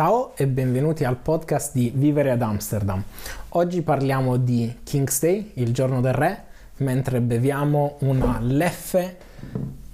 Ciao e benvenuti al podcast di Vivere ad Amsterdam. Oggi parliamo di King's Day, il giorno del re, mentre beviamo una Leffe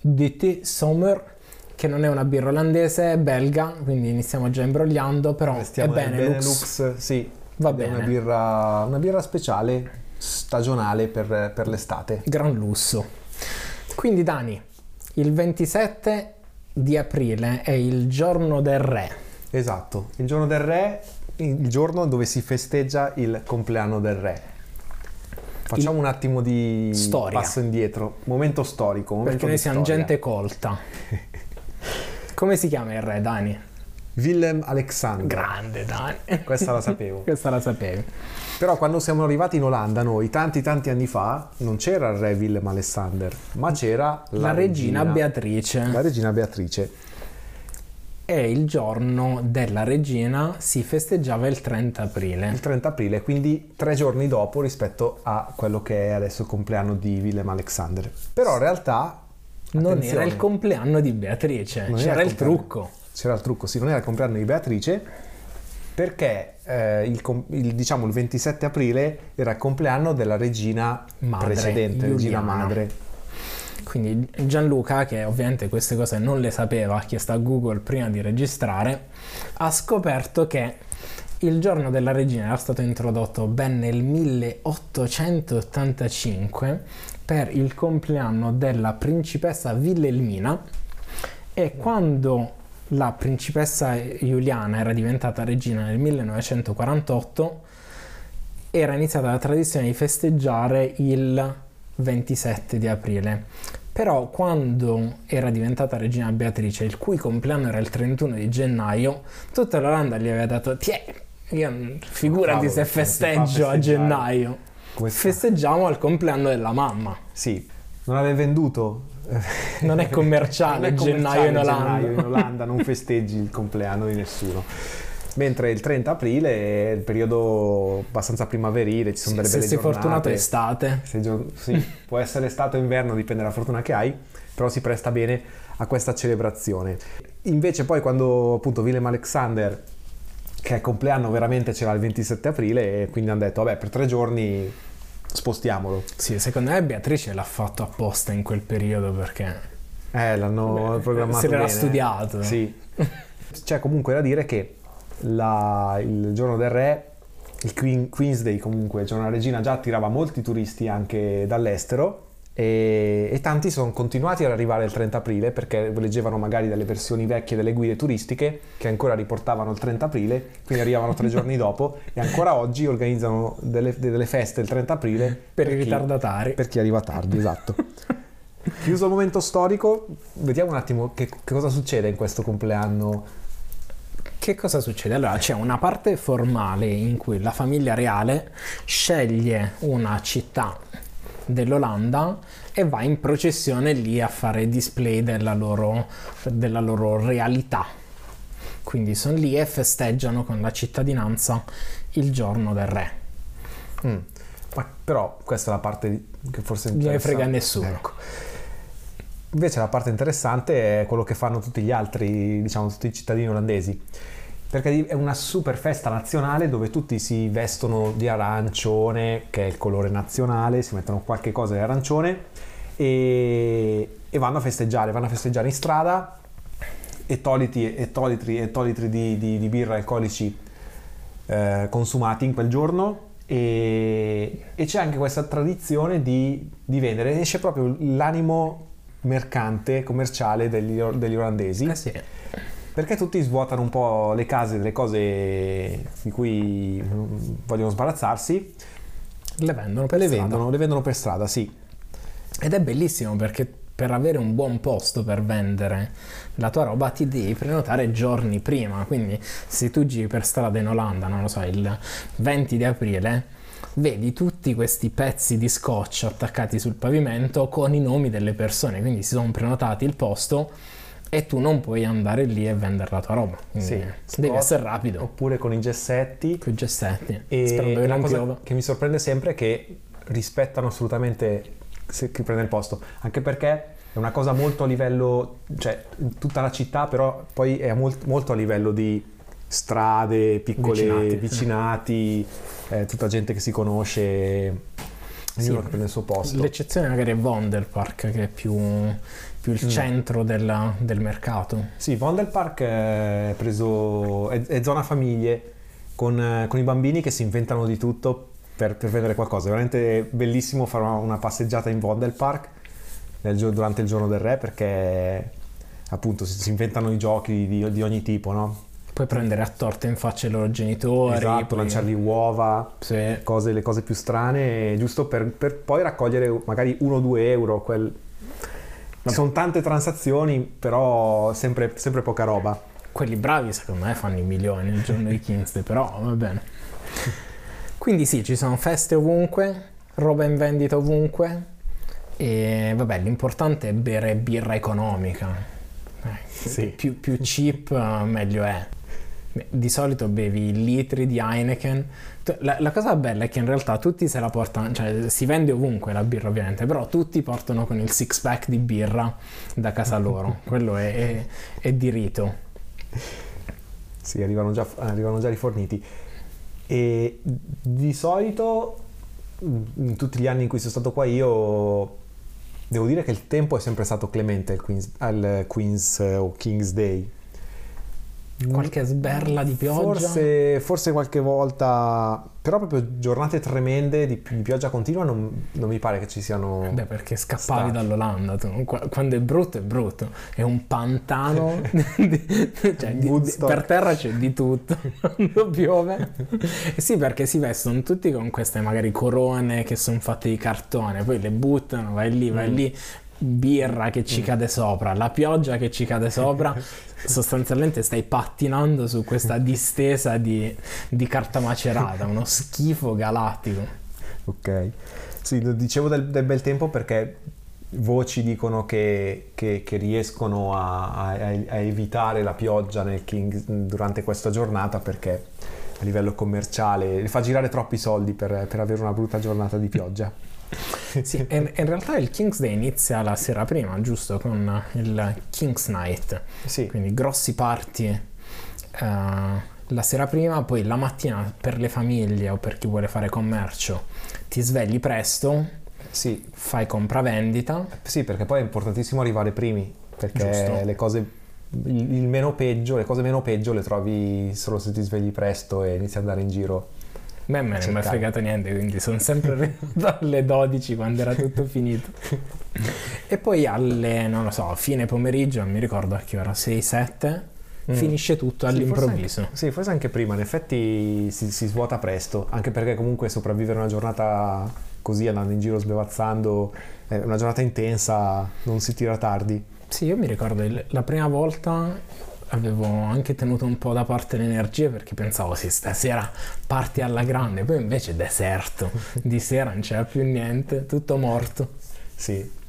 de Thé Sommer, che non è una birra olandese, è belga, quindi iniziamo già imbrogliando, però Stiamo è Benelux. Benelux, sì. Va bene. Una birra, una birra speciale, stagionale per, per l'estate. Gran lusso. Quindi Dani, il 27 di aprile è il giorno del re. Esatto, il giorno del re, il giorno dove si festeggia il compleanno del re. Facciamo un attimo di Storia. passo indietro, momento storico. momento Perché noi siamo storia. gente colta. Come si chiama il re, Dani? Willem Alexander. Grande, Dani. Questa la sapevo. Questa la sapevi. Però quando siamo arrivati in Olanda noi, tanti tanti anni fa, non c'era il re Willem Alexander, ma c'era la, La, regina, Beatrice. La regina Beatrice. E il giorno della regina si festeggiava il 30 aprile. Il 30 aprile, quindi tre giorni dopo rispetto a quello che è adesso il compleanno di Willem Alexander. Però in realtà... Non attenzione, era il compleanno di Beatrice, non c'era era il compleanno- trucco. C'era il trucco, sì, non era il compleanno di Beatrice, perché eh, il, il, diciamo, il 27 aprile era il compleanno della regina Madre, precedente, regina Giuliana. madre. Quindi Gianluca, che ovviamente queste cose non le sapeva, ha chiesto a Google prima di registrare, ha scoperto che il giorno della regina era stato introdotto ben nel 1885 per il compleanno della principessa Wilhelmina e quando la principessa Giuliana era diventata regina nel 1948 era iniziata la tradizione di festeggiare il 27 di aprile. Però quando era diventata regina Beatrice, il cui compleanno era il 31 di gennaio, tutta l'Olanda gli aveva dato "Tiè, figurati se festeggio a festeggiare?" gennaio. Fa? Festeggiamo al compleanno della mamma. Sì, non aveva venduto. Non è commerciale, Non è gennaio in Olanda. gennaio in Olanda non festeggi il compleanno di nessuno. Mentre il 30 aprile è il periodo abbastanza primaverile, ci sono delle Se belle sei giornate. fortunato è estate. Se gio- sì, può essere estate o inverno, dipende dalla fortuna che hai, però si presta bene a questa celebrazione. Invece poi quando appunto Willem Alexander, che è il compleanno veramente c'era il 27 aprile, e quindi hanno detto vabbè per tre giorni spostiamolo. Sì, secondo me Beatrice l'ha fatto apposta in quel periodo perché Eh, l'hanno programmato se l'era bene. studiato. Sì. C'è comunque da dire che la- il giorno del re, il Queen, Queen's Day comunque, giorno della regina già attirava molti turisti anche dall'estero e, e tanti sono continuati ad arrivare il 30 aprile perché leggevano magari delle versioni vecchie delle guide turistiche che ancora riportavano il 30 aprile, quindi arrivavano tre giorni dopo e ancora oggi organizzano delle, delle feste il 30 aprile per i chi- ritardatari. per chi arriva tardi, esatto. Chiuso il momento storico, vediamo un attimo che, che cosa succede in questo compleanno. Che cosa succede? Allora c'è una parte formale in cui la famiglia reale sceglie una città dell'Olanda e va in processione lì a fare display della loro, della loro realità. Quindi sono lì e festeggiano con la cittadinanza il giorno del re. Mm. Ma però questa è la parte che forse Non gliene interessa. frega nessuno. Ecco. Invece la parte interessante è quello che fanno tutti gli altri, diciamo tutti i cittadini olandesi. Perché è una super festa nazionale dove tutti si vestono di arancione, che è il colore nazionale, si mettono qualche cosa di arancione e, e vanno a festeggiare, vanno a festeggiare in strada e toliti e tolitri e tolitri di, di- di birra alcolici eh, consumati in quel giorno e, e c'è anche questa tradizione di, di vendere, esce proprio l'animo mercante, commerciale degli, degli olandesi Eh sì. perché tutti svuotano un po' le case delle cose di cui mm, vogliono sbarazzarsi Le vendono per le strada. vendono, le vendono per strada, sì. Ed è bellissimo perché per avere un buon posto per vendere la tua roba ti devi prenotare giorni prima. Quindi se tu giri per strada in Olanda, non lo so, il 20 di aprile, vedi tutti questi pezzi di scotch attaccati sul pavimento con i nomi delle persone. Quindi si sono prenotati il posto e tu non puoi andare lì e vendere la tua roba. Quindi Sì, devi scotch. essere rapido. Oppure con i gessetti. Con i gessetti. E sperando che non piova. che mi sorprende sempre è che rispettano assolutamente se- chi prende il posto, anche perché è una cosa molto a livello, cioè tutta la città, però poi è molt- molto a livello di strade, piccole Vicinati, vicinati, eh, tutta gente che si conosce, ognuno Sì. che prende il suo posto. L'eccezione magari è Vondelpark che è più, più il Mm. centro della- del mercato. Sì, Vondelpark è, preso, è, è zona famiglie con, eh, con i bambini che si inventano di tutto per, per vedere qualcosa. È veramente bellissimo fare una, una passeggiata in Vondelpark nel durante il giorno del re perché appunto si, si inventano i giochi di, di ogni tipo, no? Puoi prendere a torta in faccia i loro genitori. esatto, poi- lanciargli uova, Sì. cose, le cose più strane, giusto per, per poi raccogliere magari 1-2 euro. Quel... Ci sono tante transazioni, però sempre, sempre poca roba. Quelli bravi secondo me fanno i milioni il giorno di King's Day, però va bene. Quindi sì, ci sono feste ovunque, roba in vendita ovunque e vabbè, l'importante è bere birra economica. Eh, Sì. più, più cheap eh, meglio è. Di solito bevi litri di Heineken. La, la cosa bella è che in realtà tutti se la portano, cioè si vende ovunque la birra ovviamente, però tutti portano con il six pack di birra da casa loro. Quello è, è- è di rito. Sì, arrivano già, arrivano già riforniti. E di solito, in tutti gli anni in cui sono stato qua, io devo dire che il tempo è sempre stato clemente al Queen's, al Queen's, eh, o King's Day. Qualche sberla di pioggia. Forse, forse qualche volta, però proprio giornate tremende di, di pioggia continua non, non mi pare che ci siano. Beh, perché scappavi Stati. dall'Olanda tu. Qua- Quando è brutto, è brutto. È un pantano. di- cioè, di- Woodstock. per terra c'è di tutto. Quando piove. Eh sì, perché si vestono tutti con queste magari corone che sono fatte di cartone. Poi le buttano, vai lì, vai Mm. lì. Birra che ci cade sopra, la pioggia che ci cade sopra. Sostanzialmente stai pattinando su questa distesa di, di carta macerata, uno schifo galattico. Ok. Sì, lo dicevo del, del bel tempo perché voci dicono che, che- che riescono a, a- a evitare la pioggia nel King durante questa giornata perché a livello commerciale fa girare troppi soldi per, per avere una brutta giornata di pioggia. Sì, e in realtà il King's Day inizia la sera prima, giusto? Con il King's Night, Sì, quindi grossi party eh, la sera prima, poi la mattina per le famiglie o per chi vuole fare commercio ti svegli presto, sì, fai compravendita, sì, perché poi è importantissimo arrivare primi perché Giusto. le cose il, il meno peggio, le cose meno peggio le trovi solo se ti svegli presto e inizi ad andare in giro. A me è mai Cercare. fregato niente, quindi sono sempre arrivato alle 12 quando era tutto finito. E poi alle, non lo so, fine pomeriggio, non mi ricordo a che ora, 6-7, Mm. finisce tutto Sì, all'improvviso. Forse anche, sì, forse anche prima, in effetti si, si svuota presto, anche perché comunque sopravvivere una giornata così andando in giro sbevazzando, è una giornata intensa, non si tira tardi. Sì, io mi ricordo il- la prima volta avevo anche tenuto un po' da parte le energie perché pensavo sì, stasera parti alla grande, poi invece deserto, di sera non c'era più niente, tutto morto. Sì.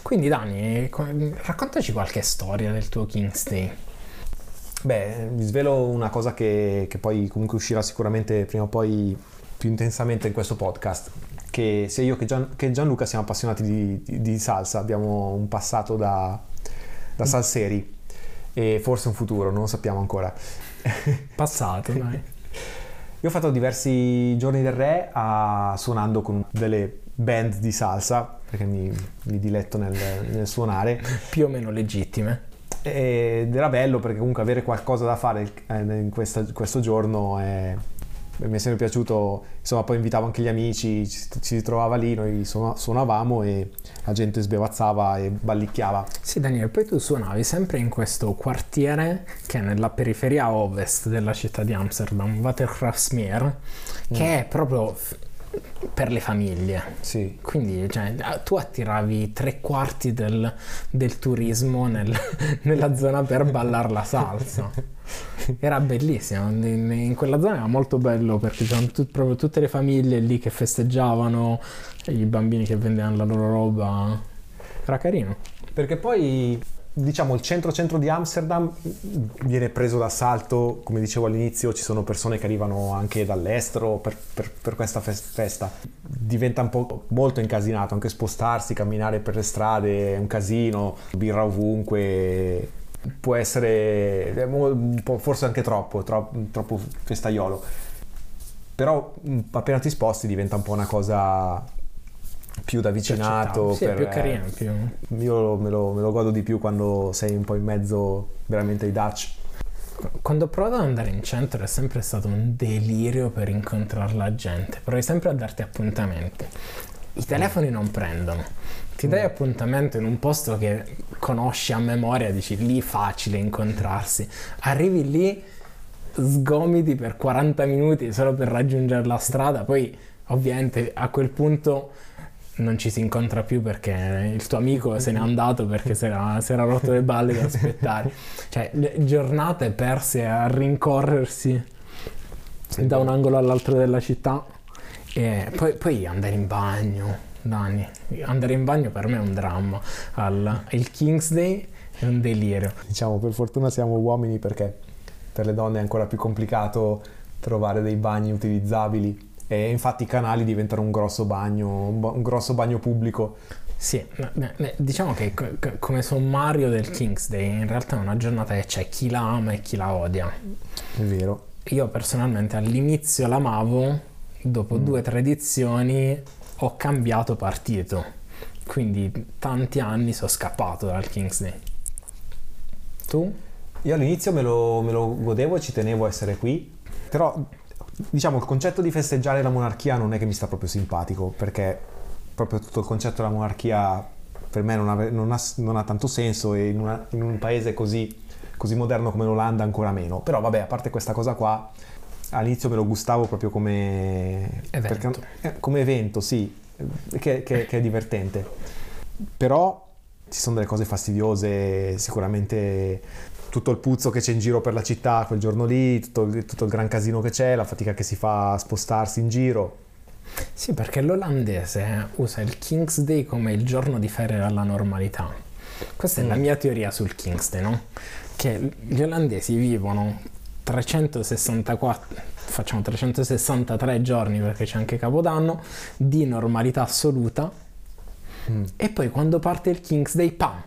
Quindi Dani, co- raccontaci qualche storia del tuo King's Day. Beh, vi svelo una cosa che, che poi comunque uscirà sicuramente prima o poi più intensamente in questo podcast, che sia io che, Gian- che Gianluca siamo appassionati di, di- di salsa, abbiamo un passato da, da salseri e forse un futuro, non lo sappiamo ancora. Passato, dai. Io ho fatto diversi giorni del re a- suonando con delle band di salsa, perché mi, mi diletto nel, nel suonare, Più o meno legittime. ed era bello perché comunque avere qualcosa da fare eh, in questa- questo giorno è- mi è sempre piaciuto, insomma poi invitavo anche gli amici, ci, si trovava lì, noi suona- suonavamo e la gente sbevazzava e ballicchiava. Sì, Daniele, poi tu suonavi sempre in questo quartiere che è nella periferia ovest della città di Amsterdam, Watergraafsmeer, che è proprio per le famiglie. Sì, Quindi cioè, tu attiravi tre quarti del, del turismo nel- nella zona per ballare la salsa. Era bellissimo, in, in quella zona era molto bello perché c'erano tut- proprio tutte le famiglie lì che festeggiavano, i bambini che vendevano la loro roba. Era carino. perché poi diciamo il centro-centro di Amsterdam viene preso d'assalto, come dicevo all'inizio ci sono persone che arrivano anche dall'estero per, per- per questa fes- festa, diventa un po' molto incasinato, anche spostarsi, camminare per le strade è un casino, birra ovunque, può essere po', forse anche troppo, tro- troppo festaiolo. Però mh, appena ti sposti diventa un po' una cosa più da vicinato. Sì, per- più carino, più... Io me lo, me lo godo di più quando sei un po' in mezzo veramente ai Dutch. Quando ho provato ad andare in centro è sempre stato un delirio per incontrare la gente. Provi sempre a darti appuntamenti. I telefoni non prendono. Ti dai appuntamento in un posto che conosci a memoria, dici lì facile incontrarsi. Arrivi lì, sgomiti per 40 minuti solo per raggiungere la strada, poi ovviamente a quel punto non ci si incontra più perché il tuo amico se n'è andato perché si era, rotto le balle da aspettare. Cioè, giornate perse a rincorrersi da un angolo all'altro della città e poi, poi andare in bagno. Dani, andare in bagno per me è un dramma. Al, il King's Day è un delirio. Diciamo, per fortuna siamo uomini perché per le donne è ancora più complicato trovare dei bagni utilizzabili e infatti i canali diventano un grosso bagno, un, grosso bagno pubblico. Sì, diciamo che co- co- come sommario del King's Day in realtà è una giornata che c'è chi la ama e chi la odia. È vero. Io personalmente all'inizio l'amavo, dopo due o tre edizioni ho cambiato partito. Quindi tanti anni sono scappato dal King's Day. Tu? Io all'inizio me lo, me lo godevo e ci tenevo a essere qui, però diciamo il concetto di festeggiare la monarchia non è che mi sta proprio simpatico, perché proprio tutto il concetto della monarchia per me non, ave- non ha, non ha tanto senso e in, una- in un paese così, così moderno come l'Olanda ancora meno. Però vabbè, a parte questa cosa qua, all'inizio me lo gustavo proprio come Evento. perché- eh, come evento, sì, eh, che, che- che è divertente. Però ci sono delle cose fastidiose, sicuramente tutto il puzzo che c'è in giro per la città quel giorno lì, tutto, il- tutto il gran casino che c'è, la fatica che si fa a spostarsi in giro. Sì, perché l'olandese usa il King's Day come il giorno di ferie alla normalità. Questa è la mia teoria sul King's Day, no? Che gli olandesi vivono 364, facciamo 363 giorni perché c'è anche Capodanno, di normalità assoluta Mm. e poi quando parte il King's Day, pam,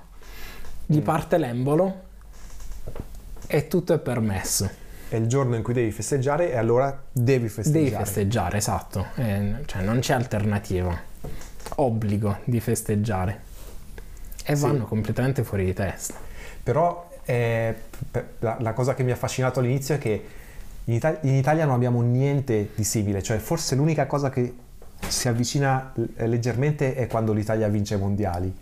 gli parte l'embolo e tutto è permesso. È il giorno in cui devi festeggiare e allora devi festeggiare. Devi festeggiare, esatto, Eh, cioè non c'è alternativa, obbligo di festeggiare. E Sì. vanno completamente fuori di testa. Però eh, la, la cosa che mi ha affascinato all'inizio è che in, Ita- in Italia non abbiamo niente di simile, cioè forse l'unica cosa che si avvicina leggermente è quando l'Italia vince i mondiali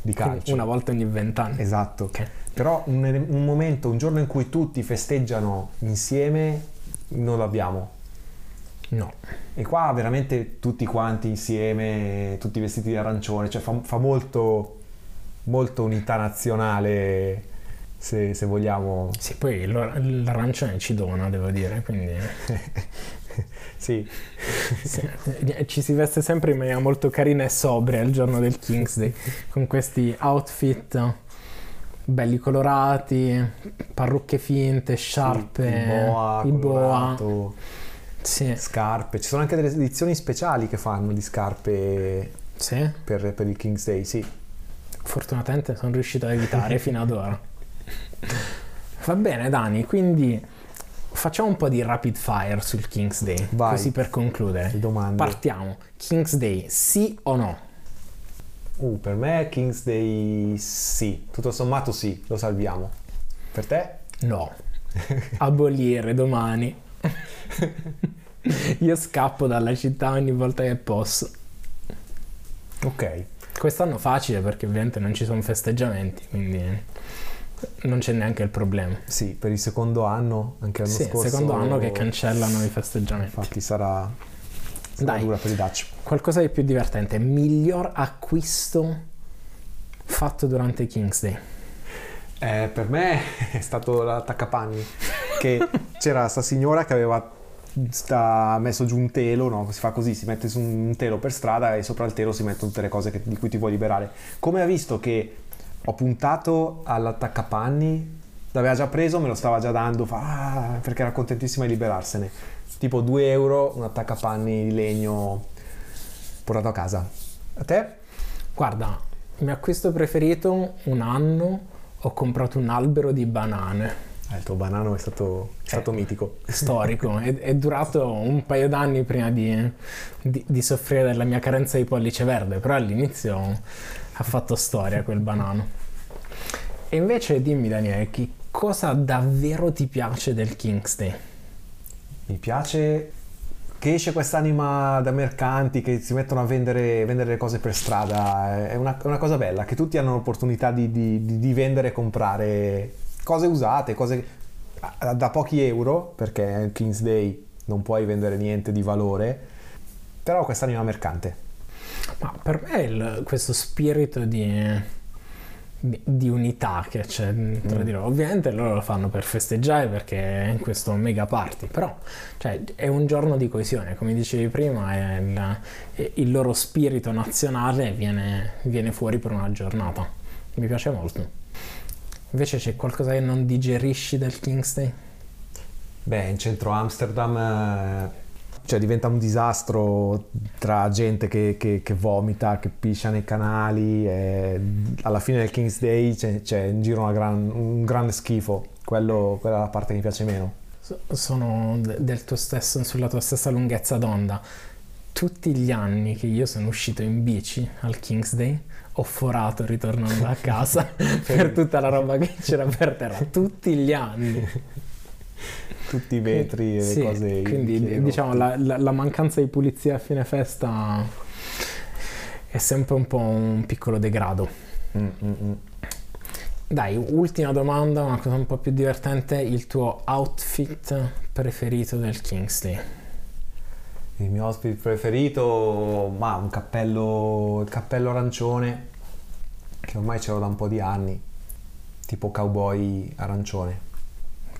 di calcio. Una volta ogni vent'anni. Esatto. Ok. Però un, un momento, un giorno in cui tutti festeggiano insieme, non l'abbiamo. No. E qua veramente tutti quanti insieme, tutti vestiti di arancione, cioè fa, fa molto, molto unità nazionale, se, se vogliamo. Sì, poi l'arancione ci dona, devo dire, quindi sì, sì, eh, ci si veste sempre in maniera molto carina e sobria il giorno del King's Day, con questi outfit belli colorati, parrucche finte, sciarpe, il boa, i boa. Sì, scarpe. Ci sono anche delle edizioni speciali che fanno di scarpe sì. per, per il King's Day, sì. Fortunatamente sono riuscito a evitare fino ad ora. Va bene, Dani, quindi facciamo un po' di rapid fire sul King's Day, Vai. così per concludere. Partiamo. King's Day, sì o no? Uh, per me King's Day sì, tutto sommato sì, lo salviamo. Per te? No. Abolire domani. Io scappo dalla città ogni volta che posso. Ok. Quest'anno facile perché ovviamente non ci sono festeggiamenti, quindi non c'è neanche il problema. Sì, per il secondo anno, anche l'anno Sì, scorso. secondo anno che cancellano i festeggiamenti. Infatti sarà, sarà Dai. dura per i Dutch. Qualcosa di più divertente, miglior acquisto fatto durante King's Day. Eh, per me è stato l'attaccapanni, che c'era sta signora che aveva sta- messo giù un telo, no? Si fa così, si mette su un telo per strada e sopra il telo si mettono tutte le cose che- di cui ti vuoi liberare. Come ha visto che ho puntato all'attaccapanni, l'aveva già preso, me lo stava già dando, fa, "Ah", perché era contentissima di liberarsene. Tipo 2 euro, un attaccapanni di legno portato a casa. A te? Guarda, il mio acquisto preferito un anno ho comprato un albero di banane. Eh, il tuo banano è stato, è stato Eh, mitico. Storico, è, è durato un paio d'anni prima di, di- di soffrire della mia carenza di pollice verde, però all'inizio ha fatto storia quel banano. E invece dimmi Daniele, che cosa davvero ti piace del King's Day? Mi piace che esce quest'anima da mercanti che si mettono a vendere, vendere le cose per strada. È una, una cosa bella, che tutti hanno l'opportunità di, di- di- vendere e comprare cose usate, cose da pochi euro, perché è il King's Day non puoi vendere niente di valore, però quest'anima mercante. Ma per me il- questo spirito di, di- unità che c'è tra Mm. di loro, ovviamente loro lo fanno per festeggiare perché è questo mega party, però cioè, è un giorno di coesione, come dicevi prima, il, il loro spirito nazionale viene, viene fuori per una giornata. Mi piace molto. Invece c'è qualcosa che non digerisci del King's Day? Beh, in centro Amsterdam eh, cioè, diventa un disastro tra gente che, che- che vomita, che piscia nei canali. alla fine del King's Day c'è, c'è in giro gran- un grande schifo. Quello- quella è la parte che mi piace meno. So- sono de- del tuo stesso, sulla tua stessa lunghezza d'onda. Tutti gli anni che io sono uscito in bici al King's Day ho forato ritornando a casa per tutta la roba che c'era per terra. Tutti gli anni. Tutti i vetri e le Sì, cose. i Quindi diciamo la, la- la mancanza di pulizia a fine festa è sempre un po' un piccolo degrado. Mm, mm, mm. Dai, ultima domanda, una cosa un po' più divertente, il tuo outfit preferito del King's Day? Il mio outfit preferito, ma un cappello, il cappello arancione, che ormai ce l'ho da un po' di anni, tipo cowboy arancione.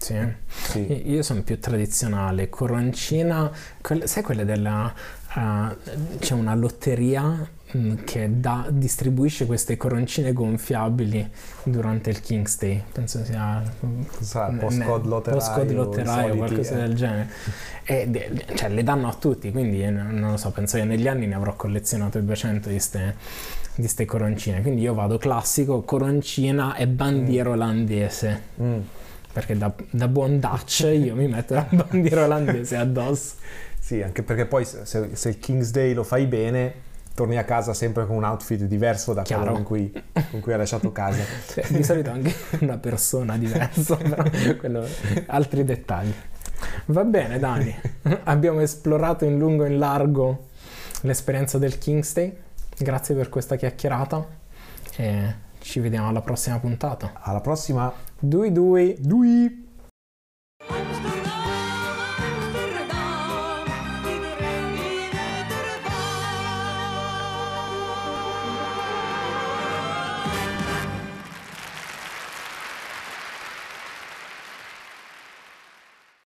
Sì. Sì. Io sono più tradizionale, coroncina, quelle- sai quelle della... eh, c'è una lotteria mm, che dà- distribuisce queste coroncine gonfiabili durante il King's Day, penso sia... Sarà ne- postcode lotteraio, postcode lotteraio, soliti, qualcosa eh. del genere. E cioè, le danno a tutti, quindi eh, non lo so, penso che negli anni ne avrò collezionato 200 di ste, di ste coroncine. Quindi io vado classico, coroncina e bandiera olandese. Mm. Perché da, da buon Dutch io mi metto la bandiera olandese addosso. Sì, anche perché poi se, se il King's Day lo fai bene, torni a casa sempre con un outfit diverso da Chiaro. quello con cui, con cui hai lasciato casa. Cioè, di solito anche una persona diversa, però quello, altri dettagli. Va bene, Dani. Abbiamo esplorato in lungo e in largo l'esperienza del King's Day. Grazie per questa chiacchierata e ci vediamo alla prossima puntata. Alla prossima! Dui dui! Dui!